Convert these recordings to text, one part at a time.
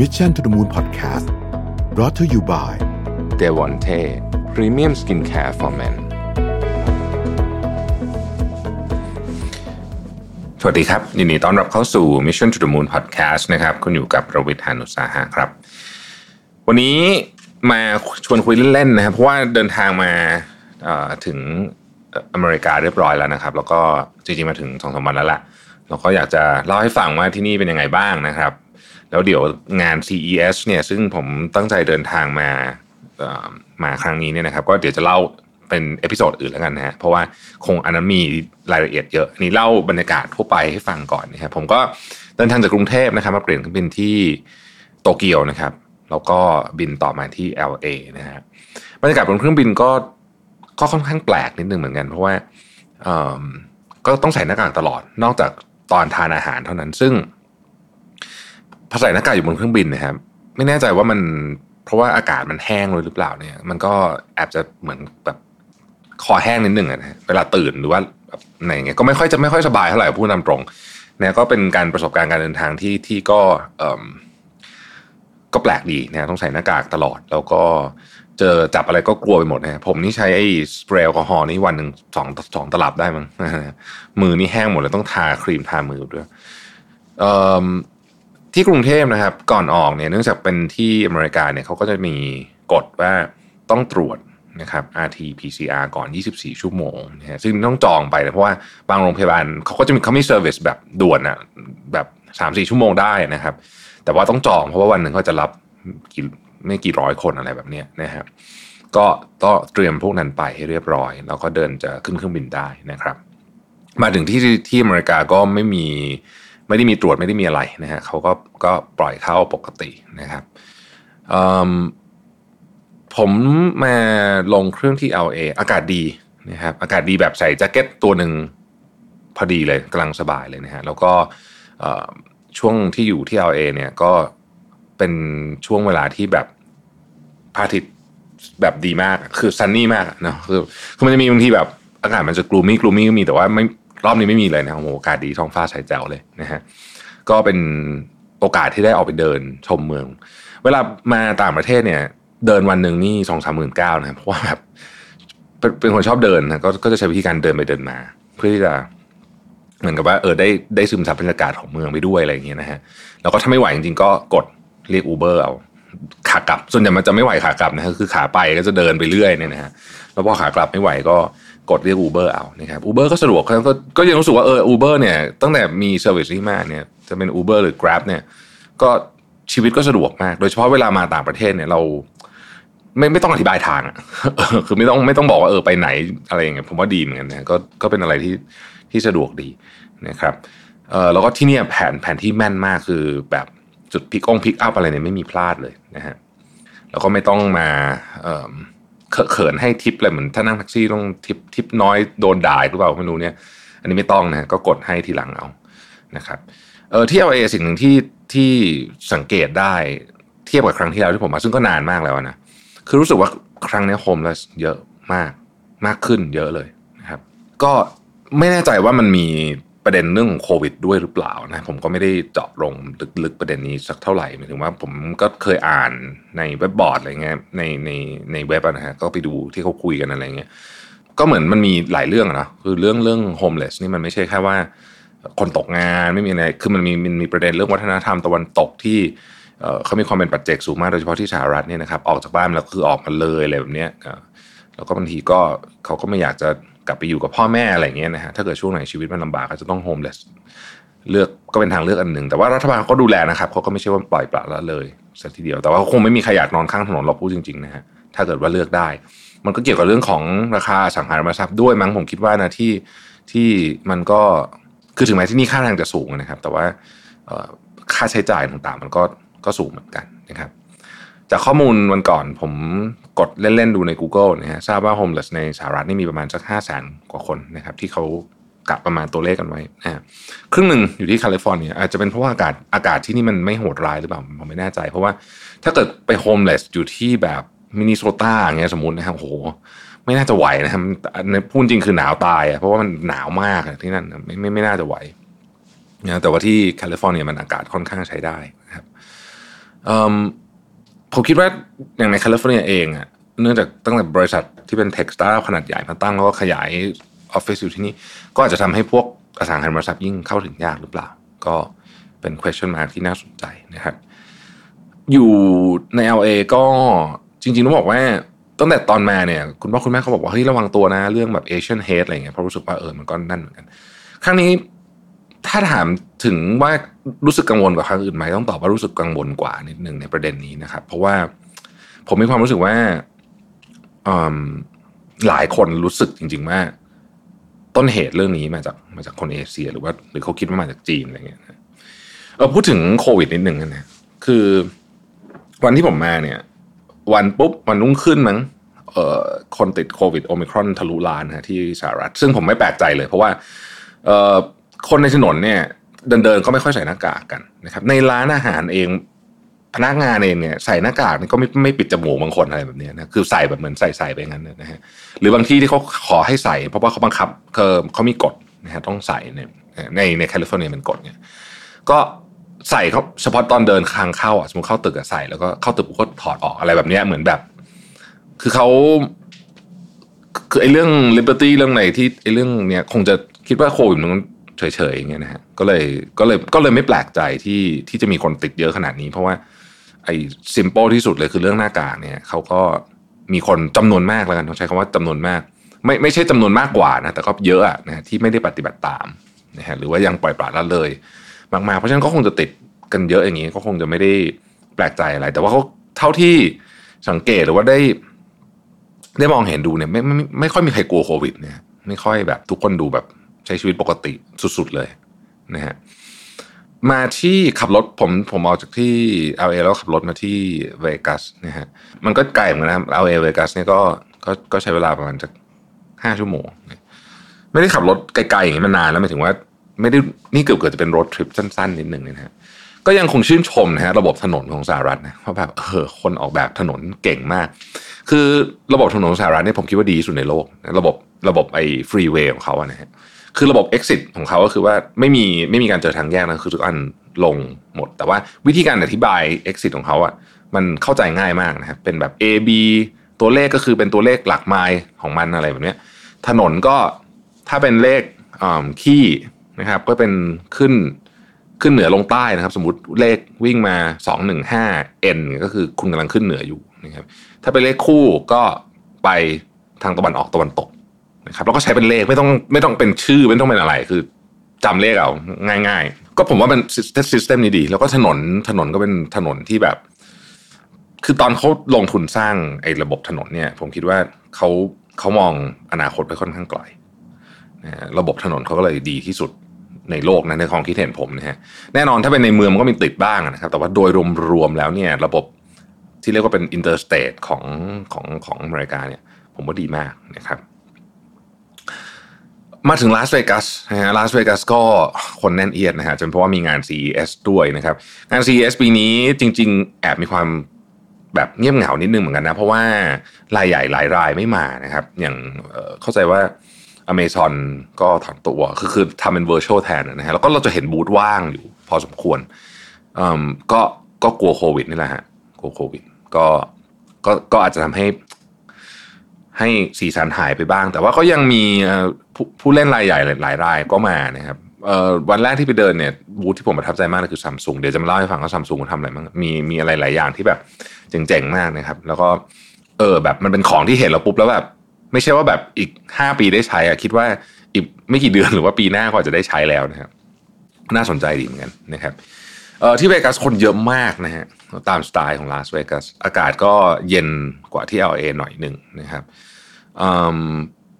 Mission to the Moon Podcast brought to you by เดวอนเท premium skincare for men สวัสดีครับ ยินดีต้อนรับเข้าสู่ Mission to the Moon Podcast นะครับ คุณอยู่กับผมรวิศ หาญอุตสาหะครับ วันนี้มาชวนคุยเล่นๆนะครับ เพราะว่าเดินทางมาถึงอเมริกาเรียบร้อยแล้วนะครับ แล้วก็จริงๆมาถึงสองสามวันแล้วล่ะแล้วก็อยากจะเล่าให้ฟังว่าที่นี่เป็นยังไงบ้างนะครับ แล้วเดี๋ยวงาน CES เนี่ยซึ่งผมตั้งใจเดินทางมามาครั้งนี้เนี่ยนะครับ ก็เดี๋ยวจะเล่าเป็น episode อื่นแล้วกันนะฮะเพราะว่าคงอันนั้นมีรายละเอียดเยอะอันนี่เล่าบรรยากาศทั่วไปให้ฟังก่อนนะครับผมก็เดินทางจากกรุงเทพนะครับ มาเปลี่ยนเครื่องบินที่โตเกียวนะครับ แล้วก็บินต่อมาที่ LA นะฮะบรรยากาศบนเครื่องบินก็ก็ค่อนข้างแปลกนิดนึงเหมือนกัน เพราะว่าเออก็ต้องใส่หน้ากากตลอดนอกจากตอนทานอาหารเท่านั้น ซึ่ง พอใส่หน้ากากอยู่บนเครื่องบินนะครับ ไม่แน่ใจว่ามันเพราะว่าอากาศมันแห้งเลยหรือเปล่าเนี่ย มันก็แอบจะเหมือนแบบคอแห้งนิดหนึ่งอะนะเวลาตื่นหรือว่าแบบไหนเงี้ยก็ไม่ค่อยจะไม่ค่อยสบายเท่าไหร่พูดตามตรงเนี่ยก็เป็นการประสบการณ์การเดินทางที่ที่ก็เอ่มก็แปลกดีนะต้องใส่หน้ากากตลอด แล้วก็เจอจับอะไรก็กลัวไปหมดนะผมนี่ใช้ไอ้สเปรย์แอลกอฮอล์นี่วันหนึ่งสองสองตลับได้มั้งมือนี่แห้งหมดเลยต้องทาครีมทามือด้วยเออ ที่กรุงเทพนะครับ ก่อนออกเนี่ยเนื่องจากเป็นที่อเมริกาเนี่ยเขาก็จะมีกฎว่าต้องตรวจนะครับ RT PCR ก่อน 24 ชั่วโมงนะฮะซึ่งต้องจองไปนะเพราะว่าบางโรงพยาบาลเขาก็จะมีเขามี service แบบด่วนอะแบบ 3-4 ชั่วโมงได้นะครับ แต่ว่าต้องจองเพราะว่าวันหนึ่งเขาจะรับกี่ไม่กี่ร้อยคนอะไรแบบเนี้ยนะครับก็ต้องเตรียมพวกนั้นไปให้เรียบร้อย แล้วก็เดินจะขึ้นเครื่องบินได้นะครับ มาถึงที่ที่อเมริกาก็ไม่มี ไม่ได้มีตรวจไม่ได้มีอะไรนะฮะเขาก็ก็ปล่อยเข้าปกตินะครับผมมาลงเครื่องที่ LA อากาศดีนะครับอากาศดีแบบใส่แจ็คเก็ตตัวหนึ่งพอดีเลยกำลังสบายเลยนะฮะแล้วก็ช่วงที่อยู่ที่ LA เนี่ยก็เป็นช่วงเวลาที่แบบพระอาทิตย์แบบดีมากคือซันนี่มากเนาะคือคือมันจะมีบางทีแบบอากาศมันจะกลูมี่กลูมี่ก็มีแต่ว่าไม่ รอบนี้ไม่มีเลยนะโอ้โหอากาศดีท้องฟ้าใสแจ๋วเลยนะฮะก็เป็นโอกาสที่ได้ออกไปเดินชมเมือง เวลามาต่างประเทศเนี่ย เดินวันหนึ่งนี่สองสามหมื่นเก้านะเพราะว่าแบบเป็นคนชอบเดินนะก็ก็จะใช้วิธีการเดินไปเดินมา เพื่อที่จะเหมือนกับว่าเออได้ได้ซึมซับบรรยากาศของเมืองไปด้วยอะไรอย่างเงี้ยนะฮะแล้วก็ถ้าไม่ไหวจริงๆก็กดเรียก Uber เอาขากลับ ส่วนใหญ่มันจะไม่ไหวขากลับนะฮะคือขาไปก็จะเดินไปเรื่อยเนี่ยนะฮะแล้วพอขากลับไม่ไหวก็ กดเรียก Uber เอานะครับ Uber ก็สะดวกก็ก็ยังรู้สึกว่าเออ Uber เนี่ยตั้งแต่มี service นี้มาเนี่ยจะเป็น Uber หรือ Grab เนี่ยก็ชีวิตก็สะดวกมาก โดยเฉพาะเวลามาต่างประเทศเนี่ยเราไม่ไม่ต้องอธิบายทางอะคือไม่ต้องไม่ต้องบอกว่าเออไปไหนอะไรอย่างเงี้ยผมว่าดีเหมือนกันนะก็ก็เป็นอะไรที่ที่สะดวกดีนะครับเออแล้วก็ที่เนี่ยแผนแผนที่แม่นมากคือแบบจุดพิกองพิกอัพอะไรเนี่ยไม่มีพลาดเลยนะฮะแล้วก็ไม่ต้องมาเออ เขินให้ทิปอะไรเหมือนถ้านั่งแท็กซี่ต้องทิปทิปน้อยโดนด่าหรือเปล่าไม่รู้เนี่ย อันนี้ไม่ต้องนะก็กดให้ทีหลังเอานะครับเออที่ LA สิ่งหนึ่งที่ที่สังเกตได้เทียบกับครั้งที่แล้วที่ผมมาซึ่งก็นานมากแล้วนะคือรู้สึกว่าครั้งนี้โฮมเลสเยอะมากมากขึ้นเยอะเลยนะครับ ก็ไม่แน่ใจว่ามันมี ประเด็นเรื่องของโควิดด้วยหรือเปล่านะผมก็ไม่ได้เจาะลงลึกๆประเด็นนี้สักเท่าไหร่หมายถึงว่าผมก็เคยอ่านในเว็บบอร์ดอะไรเงี้ยในในในเว็บนะฮะก็ไปดูที่เขาคุยกันอะไรเงี้ยก็เหมือนมันมีหลายเรื่องนะคือเรื่องเรื่องโฮมเลสนี่มันไม่ใช่แค่ว่า คนตกงานไม่มีอะไรคือมันมีมันมีประเด็นเรื่องวัฒนธรรมตะวันตกที่เขามีความเป็นปัจเจกสูงมากโดยเฉพาะที่สหรัฐเนี่ยนะครับออกจากบ้านแล้วคือออกมาเลยอะไรแบบเนี้ยแล้วก็บางทีก็เขาก็ไม่อยากจะ กลับไปอยู่กับพ่อแม่อะไรเงี้ยนะฮะถ้าเกิดช่วงไหนชีวิตมันลำบากก็จะต้องโฮมเลสเลือกก็เป็นทางเลือกอันหนึ่งแต่ว่ารัฐบาลเขาก็ดูแลนะครับเขาก็ไม่ใช่ว่าปล่อยปละละเลยสักทีเดียวแต่ว่าคงไม่มีใครอยากนอนข้างถนนเราพูดจริงๆนะฮะถ้าเกิดว่าเลือกได้ มันก็เกี่ยวกับเรื่องของราคาอสังหาริมทรัพย์ด้วยมั้งผมคิดว่านะที่ที่มันก็คือถึงแม้ที่นี่ค่าแรงจะสูงนะครับ แต่ว่าค่าใช้จ่ายต่างๆ มันก็ก็สูงเหมือนกันนะครับ จากข้อมูลวันก่อนผม กดเล่น ๆ ดูใน Google นะฮะทราบว่า homeless ในสหรัฐนี่มีประมาณสักห้าแสนกว่าคนนะครับที่เขากะประมาณตัวเลขกันไว้นะฮะครึ่งหนึ่งอยู่ที่แคลิฟอร์เนียอาจจะเป็นเพราะว่าอากาศอากาศที่นี่มันไม่โหดร้ายหรือเปล่าผมไม่แน่ใจ เพราะว่าถ้าเกิดไป homeless อยู่ที่แบบมินนิโซตาอย่างเงี้ยสมมตินะครับโห ไม่น่าจะไหวนะครับในพูดจริงคือหนาวตายอะเพราะว่ามันหนาวมากที่นั่นไม่ไม่ไม่น่าจะไหวนะแต่ว่าที่แคลิฟอร์เนียมันอากาศค่อนข้างใช้ได้นะครับ ผมคิดว่าอย่างในแคลิฟอร์เนียเองอะเนื่องจากตั้งแต่บริษัทที่เป็น tech startup ขนาดใหญ่มาตั้งแล้วก็ขยายออฟฟิศอยู่ที่นี่ ก็อาจจะทำให้พวกอสังหาริมทรัพย์ยิ่งเข้าถึงยากหรือเปล่า ก็เป็น question mark ที่น่าสนใจนะครับ อยู่ใน LA ก็จริงๆต้องบอกว่าตั้งแต่ตอนมาเนี่ย คุณพ่อคุณแม่เขาบอกว่าเฮ้ยระวังตัวนะ เรื่องแบบ Asian hate อะไรเงี้ยเพราะรู้สึกว่าเออมันก็นั่นเหมือนกัน ครั้งนี้ ถ้าถามถึงว่ารู้สึกกังวลกว่าครั้งอื่นไหมต้องตอบว่ารู้สึกกังวลกว่านิดหนึ่งในประเด็นนี้นะครับ เพราะว่าผมมีความรู้สึกว่าหลายคนรู้สึกจริง ๆ ว่า ต้นเหตุเรื่องนี้มาจากมาจากคนเอเชีย หรือว่าหรือเขาคิดว่ามาจากจีนอะไรเงี้ยเออพูดถึงโควิดนิดหนึ่งนะคือวันที่ผมมาเนี่ย วันปุ๊บวันนุ่งขึ้นมั้งเอ่อคนติดโควิดโอมิครอนทะลุล้านนะที่สหรัฐ ซึ่งผมไม่แปลกใจเลย เพราะว่าเอ่อ คนในถนนเนี่ยเดินเดินก็ไม่ค่อยใส่หน้ากากกันนะครับในร้านอาหารเองพนักงานเองเนี่ยใส่หน้ากากนี่ก็ไม่ไม่ปิดจมูกบางคนอะไรแบบนี้นะคือใส่แบบเหมือนใส่ใส่ไปงั้นนะฮะหรือบางที่ที่เขาขอให้ใส่เพราะว่าเขาบังคับเขาเขามีกฎนะฮะต้องใส่ในในในแคลิฟอร์เนียเป็นกฎเนี่ยก็ใส่เขาเฉพาะตอนเดินทางเข้าอะสมมติเข้าตึกใส่แล้วก็เข้าตึกก็ถอดออกอะไรแบบนี้เหมือนแบบ คือเขาคือไอ้เรื่อง liberty เรื่องไหนที่ไอ้เรื่องเนี้ยคงจะคิดว่าโควิดมัน เฉยๆอย่างเงี้ยนะฮะก็เลยก็เลยก็เลยไม่แปลกใจที่ที่จะมีคนติดเยอะขนาดนี้ เพราะว่าไอ้ซิมเปิลที่สุดเลยคือเรื่องหน้ากากเนี่ยเขาก็มีคนจำนวนมากแล้วกันต้องใช้คำว่าจำนวนมาก ไม่ไม่ใช่จำนวนมากกว่านะแต่ก็เยอะนะที่ไม่ได้ปฏิบัติตามนะฮะหรือว่ายังปล่อยปละละเลย มากๆ เพราะฉะนั้นก็คงจะติดกันเยอะอย่างนี้ก็คงจะไม่ได้แปลกใจอะไร แต่ว่าเขาเท่าที่สังเกตหรือว่าได้ ได้มองเห็นดูเนี่ยไม่ไม่ไม่ค่อยมีใครกลัวโควิดเนี่ยไม่ค่อยแบบทุกคนดูแบบ ใช้ชีวิตปกติสุดๆเลยนะฮะมาที่ขับรถผมผมออกจากที่ LA แล้วขับรถมาที่เวกัสนะฮะมันก็ไกลเหมือนกันนะ LA เวกัสเนี่ยก็ก็ก็ใช้เวลาประมาณจากห้าชั่วโมง ไม่ได้ขับรถไกลๆอย่างนี้มานานแล้วหมายถึงว่า ไม่ได้นี่เกือบเกิดจะเป็นรถทริปสั้นๆนิดหนึ่งนะฮะก็ยังคงชื่นชมนะฮะระบบถนนของสหรัฐนะเพราะแบบเออคนออกแบบถนนเก่งมาก คือระบบถนนของสหรัฐเนี่ยผมคิดว่าดีสุดในโลก ระบบระบบไอ้ฟรีเวย์ของเขาอะนะฮะ คือระบบ exit ของเขาก็คือว่าไม่มีไม่มีการเจอทางแยกนะคือทุกอันลงหมด แต่ว่าวิธีการอธิบาย exit ของเขาอะมันเข้าใจง่ายมากนะครับเป็นแบบ A B ตัวเลขก็คือเป็นตัวเลขหลักไมล์ของมันอะไรแบบนี้ถนนก็ถ้าเป็นเลขขี้นะครับ ก็เป็นขึ้นขึ้นเหนือลงใต้นะครับ สมมติเลขวิ่งมา 215 n ก็คือคุณกำลังขึ้นเหนืออยู่นะครับ ถ้าเป็นเลขคู่ก็ไปทางตะวันออกตะวันตก นะครับแล้วก็ใช้เป็นเลขไม่ต้องไม่ต้องเป็นชื่อไม่ต้องเป็นอะไรคือจำเลขเอาง่าย ๆ ก็ผมว่าเป็นซิสเต็มนี้ดี แล้วก็ถนนถนนก็เป็นถนนที่แบบ คือตอนเขาลงทุนสร้างไอ้ระบบถนนเนี่ย ผมคิดว่าเขาเขามองอนาคตไปค่อนข้างไกลระบบถนนเขาก็เลยดีที่สุดในโลกนะในความคิดเห็นผมนะฮะแน่นอนถ้าเป็นในเมืองมันก็มีติดบ้างนะครับ แต่ว่าโดยรวมๆแล้วเนี่ย ระบบที่เรียกว่าเป็น interstate ของของของอเมริกาเนี่ย ผมว่าดีมากนะครับ มาถึงลาสเวกัสนะฮะลาสเวกัสก็คนแน่นเอียดนะฮะจนเพราะว่ามีงาน CES ด้วยนะครับ งาน CES ปีนี้จริง ๆ แอบมีความแบบเงียบเหงานิดนึงเหมือนกันนะ เพราะว่ารายใหญ่หลายรายไม่มานะครับ อย่างเข้าใจว่าอเมซอนก็ถอนตัวคือคือทำเป็น virtual แทนนะฮะแล้วก็เราจะเห็นบูธว่างอยู่พอสมควรก็ก็กลัวโควิดนี่แหละฮะกลัวโควิดก็ก็ก็อาจจะทำให้ ให้สีสันหายไปบ้าง แต่ว่าก็ยังมีผู้เล่นรายใหญ่หลายรายก็มานะครับวันแรกที่ไปเดินเนี่ยบูธที่ผมประทับใจมากคือซัมซุงเดี๋ยวจะมาเล่าให้ฟังว่าซัมซุงทำอะไรบ้างมีมีอะไรหลายอย่างที่แบบเจ๋งๆมากนะครับ แล้วก็เออแบบมันเป็นของที่เห็นแล้วปุ๊บแล้วแบบไม่ใช่ว่าแบบอีกห้าปีได้ใช้อะคิดว่าอีกไม่กี่เดือนหรือว่าปีหน้าก็จะได้ใช้แล้วนะครับน่าสนใจดีเหมือนกันนะครับ เออที่เวกัสคนเยอะมากนะฮะตามสไตล์ของลาสเวกัสอากาศก็เย็นกว่าที่เอเอหน่อยหนึ่งนะครับ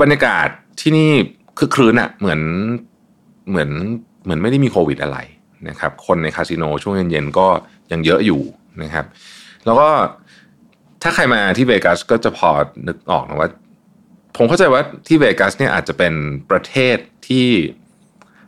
บรรยากาศที่นี่คือคืนอะเหมือนเหมือนเหมือนไม่ได้มีโควิดอะไรนะครับ คนในคาสิโนช่วงเย็นๆก็ยังเยอะอยู่นะครับ แล้วก็ถ้าใครมาที่เวกัสก็จะพอนึกออกนะว่า ผมเข้าใจว่าที่เวกัสเนี่ยอาจจะเป็นประเทศที่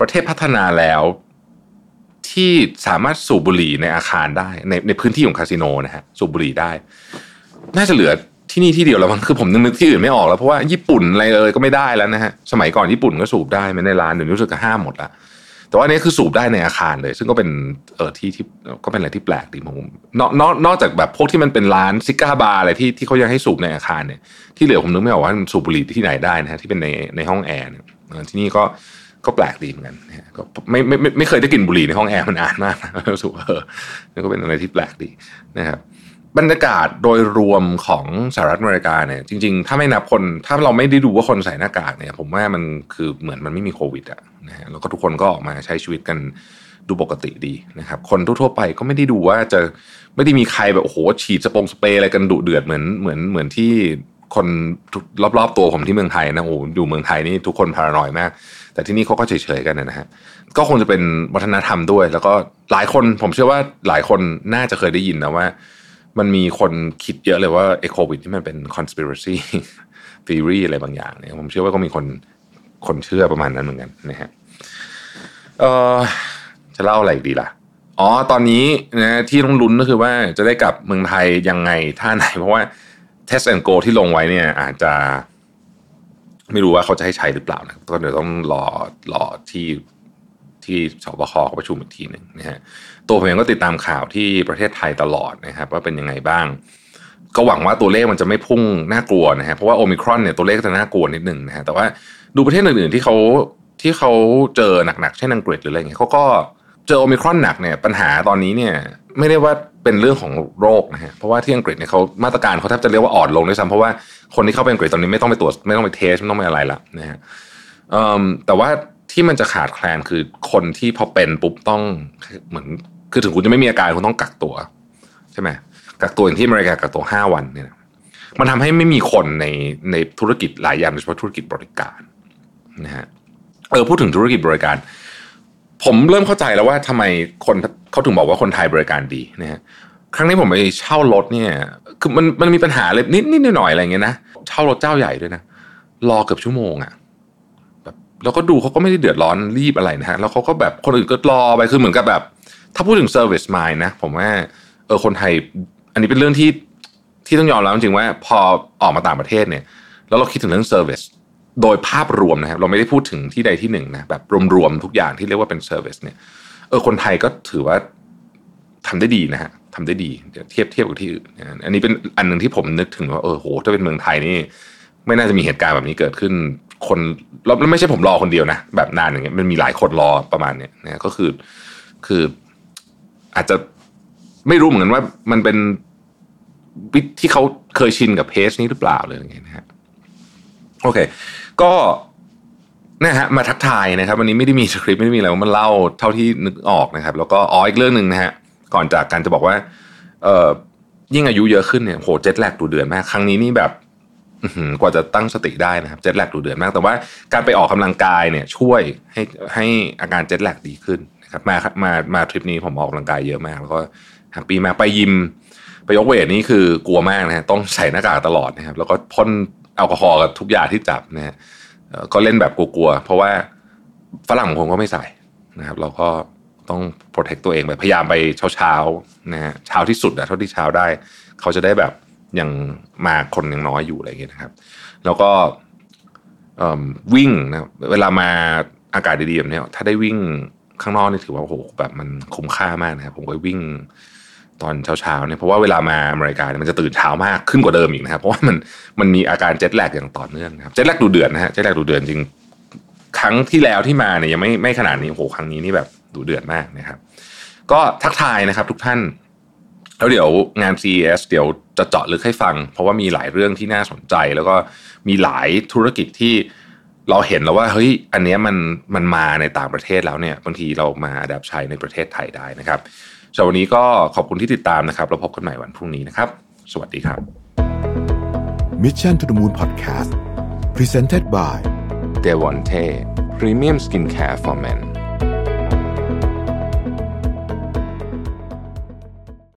ประเทศพัฒนาแล้ว ที่สามารถสูบบุหรี่ในอาคารได้ ในในพื้นที่ของคาสิโนนะฮะสูบบุหรี่ได้ น่าจะเหลือที่นี่ที่เดียวแล้วมั้งคือผมนึกที่อื่นไม่ออกแล้วเพราะว่าญี่ปุ่นอะไรเลยก็ไม่ได้แล้วนะฮะสมัยก่อนญี่ปุ่นก็สูบได้ไม่ในร้านเดี๋ยวนี้รู้สึกห้ามหมดละแต่ว่านี้คือสูบได้ในอาคารเลย ซึ่งก็เป็นเออที่ที่ก็เป็นอะไรที่แปลกดีผมนอกนอกนอกจากแบบพวกที่มันเป็นร้านซิก้าบาร์อะไรที่ที่เขายังให้สูบในอาคารเนี่ยที่เหลือผมนึกไม่ออกว่ามันสูบบุหรี่ที่ไหนได้นะฮะที่เป็นในในห้องแอร์เนี่ยที่นี่ก็ ก็แปลกดีเหมือนกันนะฮะก็ไม่ไม่ไม่ไม่เคยได้กลิ่นบุหรี่ในห้องแอร์มันนานมากนะรู้สึกว่าเออนี่ก็เป็นอะไรที่แปลกดีนะครับบรรยากาศโดยรวมของสหรัฐอเมริกาเนี่ยจริง ๆ ถ้าไม่นับคนถ้าเราไม่ได้ดูว่าคนใส่หน้ากากเนี่ย ผมว่ามันคือเหมือนมันไม่มีโควิดอะนะฮะแล้วก็ทุกคนก็ออกมาใช้ชีวิตกันดูปกติดีนะครับ คนทั่วๆไปก็ไม่ได้ดูว่าจะไม่ได้มีใครแบบโอ้โหฉีดสปงสเปรย์อะไรกันดุเดือดเหมือนเหมือนเหมือนที่คนรอบๆตัวผมที่เมืองไทยนะโอ้อยู่เมืองไทยนี่ทุกคนพารานอยมาก แต่ที่นี่เขาก็เฉยๆกันนะฮะก็คงจะเป็นวัฒนธรรมด้วย แล้วก็หลายคนผมเชื่อว่าหลายคนน่าจะเคยได้ยินนะว่า มันมีคนคิดเยอะเลยว่าไอ้โควิดที่มันเป็น conspiracy theory อะไรบางอย่างเนี่ยผมเชื่อว่าก็มีคนคนเชื่อประมาณนั้นเหมือนกันนะฮะเออจะเล่าอะไรดีล่ะอ๋อตอนนี้นะที่ต้องลุ้นก็คือว่าจะได้กลับเมืองไทยยังไงท่าไหน เพราะว่า Test and Go ที่ลงไว้เนี่ยอาจจะ ไม่รู้ว่าเขาจะให้ใช้หรือเปล่านะก็เดี๋ยวต้องรอรอที่ที่สบคเขาประชุมอีกทีหนึ่งนะฮะตัวผมเองก็ติดตามข่าวที่ประเทศไทยตลอดนะครับ ว่าเป็นยังไงบ้าง ก็หวังว่าตัวเลขมันจะไม่พุ่งน่ากลัวนะฮะเพราะว่าโอมิครอนเนี่ยตัวเลขจะน่ากลัวนิดหนึ่งนะฮะแต่ว่าดูประเทศอื่นๆที่เขาที่เขาเจอหนักๆเช่นอังกฤษหรืออะไรเงี้ยเขาก็เจอโอมิครอนหนักเนี่ยปัญหาตอนนี้เนี่ยไม่ได้ว่า เป็นเรื่องของโรคนะฮะเพราะว่าที่อังกฤษเนี่ยเขามาตรการเขาแทบจะเรียกว่าอ่อนลงด้วยซ้ำเพราะว่าคนที่เข้าไปอังกฤษตอนนี้ไม่ต้องไปตรวจไม่ต้องไปเทสไม่ต้องไปอะไรละนะฮะแต่ว่าที่มันจะขาดแคลนคือคนที่พอเป็นปุ๊บต้องเหมือนคือถึงคุณจะไม่มีอาการคุณต้องกักตัว ใช่ไหมกักตัวอย่างที่อเมริกากักตัวห้าวันเนี่ยมันทำให้ไม่มีคนในในธุรกิจหลายอย่างโดยเฉพาะธุรกิจบริการนะฮะเออพูดถึงธุรกิจบริการ ผมเริ่มเข้าใจแล้วว่าทำไมคนเขาถึงบอกว่าคนไทยบริการดีนะฮะครั้งนี้ผมไปเช่ารถเนี่ยคือมันมันมีปัญหาเลยนิดนิดหน่อยอะไรเงี้ยนะเช่ารถเจ้าใหญ่ด้วยนะรอเกือบชั่วโมงอะแบบแล้วก็ดูเขาก็ไม่ได้เดือดร้อนรีบอะไรนะฮะแล้วเขาก็แบบคนอื่นก็รอไปคือเหมือนกับแบบ ถ้าพูดถึง service mind นะผมว่าเออคนไทย อันนี้เป็นเรื่องที่ที่ต้องยอมรับจริงว่า พอออกมาต่างประเทศเนี่ย แล้วเราคิดถึงเรื่อง service โดยภาพรวมนะครับ เราไม่ได้พูดถึงที่ใดที่หนึ่งนะแบบรวมๆทุกอย่างที่เรียกว่าเป็น service เนี่ยเออคนไทยก็ถือว่าทำได้ดีนะฮะทำได้ดีเทียบเทียบกับที่อื่นอันนี้เป็นอันหนึ่งที่ผมนึกถึงว่าเออโหถ้าเป็นเมืองไทยนี่ ไม่น่าจะมีเหตุการณ์แบบนี้เกิดขึ้น คนแล้วไม่ใช่ผมรอคนเดียวนะแบบนานอย่างเงี้ยมันมีหลายคนรอประมาณเนี้ยนะก็คือคืออาจจะไม่รู้เหมือนกันว่ามันเป็นวิที่เขาเคยชินกับเพจนี้หรือเปล่าเลยอย่างเงี้ยนะฮะ โอเค ก็นะฮะมาทักทายนะครับ วันนี้ไม่ได้มีสคริปต์ไม่ได้มีอะไรมันเล่าเท่าที่นึกออกนะครับ แล้วก็อ๋ออีกเรื่องหนึ่งนะฮะก่อนจากกันจะบอกว่า เอ่อยิ่งอายุเยอะขึ้นเนี่ยโหเจ็ตแลกดูเดือนมาก ครั้งนี้นี่แบบกว่าจะตั้งสติได้นะครับเจ็ตแลกดูเดือนมาก แต่ว่าการไปออกกำลังกายเนี่ย ช่วยให้ให้อาการ jet lag ดีขึ้นนะครับมามามาทริปนี้ผมออกกำลังกายเยอะมาก แล้วก็ happy มากไปยิม ไปยก weight นี่คือกลัวมากนะฮะต้องใส่หน้ากากตลอดนะครับแล้วก็พ่น แอลกอฮอล์กับทุกอย่างที่จับนะฮะก็เล่นแบบกลัวๆเพราะว่าฝรั่งผมก็ไม่ใส่นะครับ เราก็ต้อง protect ตัวเองไปพยายามไปเช้าๆนะฮะเช้าที่สุดอะเท่าที่เช้าได้ เขาจะได้แบบยังมาคนยังน้อยอยู่อะไรอย่างเงี้ยนะครับ แล้วก็วิ่งนะเวลามาอากาศดีๆแบบนี้ถ้าได้วิ่งข้างนอกนี่ถือว่าโอ้โหแบบมันคุ้มค่ามากนะครับผมก็วิ่ง ตอนเช้าๆเนี่ยเพราะว่าเวลามาอเมริกาเนี่ยมันจะตื่นเช้ามากขึ้นกว่าเดิมอีกนะครับเพราะว่ามันมันมีอาการเจ็ตแลกอย่างต่อเนื่องนะครับเจ็ตแลกดูเดือดนะฮะเจ็ตแลกดูเดือดจริงครั้งที่แล้วที่มาเนี่ยยังไม่ไม่ขนาดนี้โอ้โหครั้งนี้นี่แบบดูเดือดมากนะครับ ก็ทักทายนะครับทุกท่าน แล้วเดี๋ยวงาน CES เดี๋ยวจะเจาะลึกให้ฟัง เพราะว่ามีหลายเรื่องที่น่าสนใจ แล้วก็มีหลายธุรกิจที่เราเห็นแล้วว่าเฮ้ยอันนี้มันมันมาในต่างประเทศแล้วเนี่ยบางทีเรามาดับใช้ในประเทศไทยได้นะครับ สำหรับวันนี้ก็ขอบคุณที่ติดตามนะครับเราพบกันใหม่วันพรุ่งนี้นะครับ สวัสดีครับ Mission to the Moon Podcast Presented by d e v o n t e Premium Skincare for Men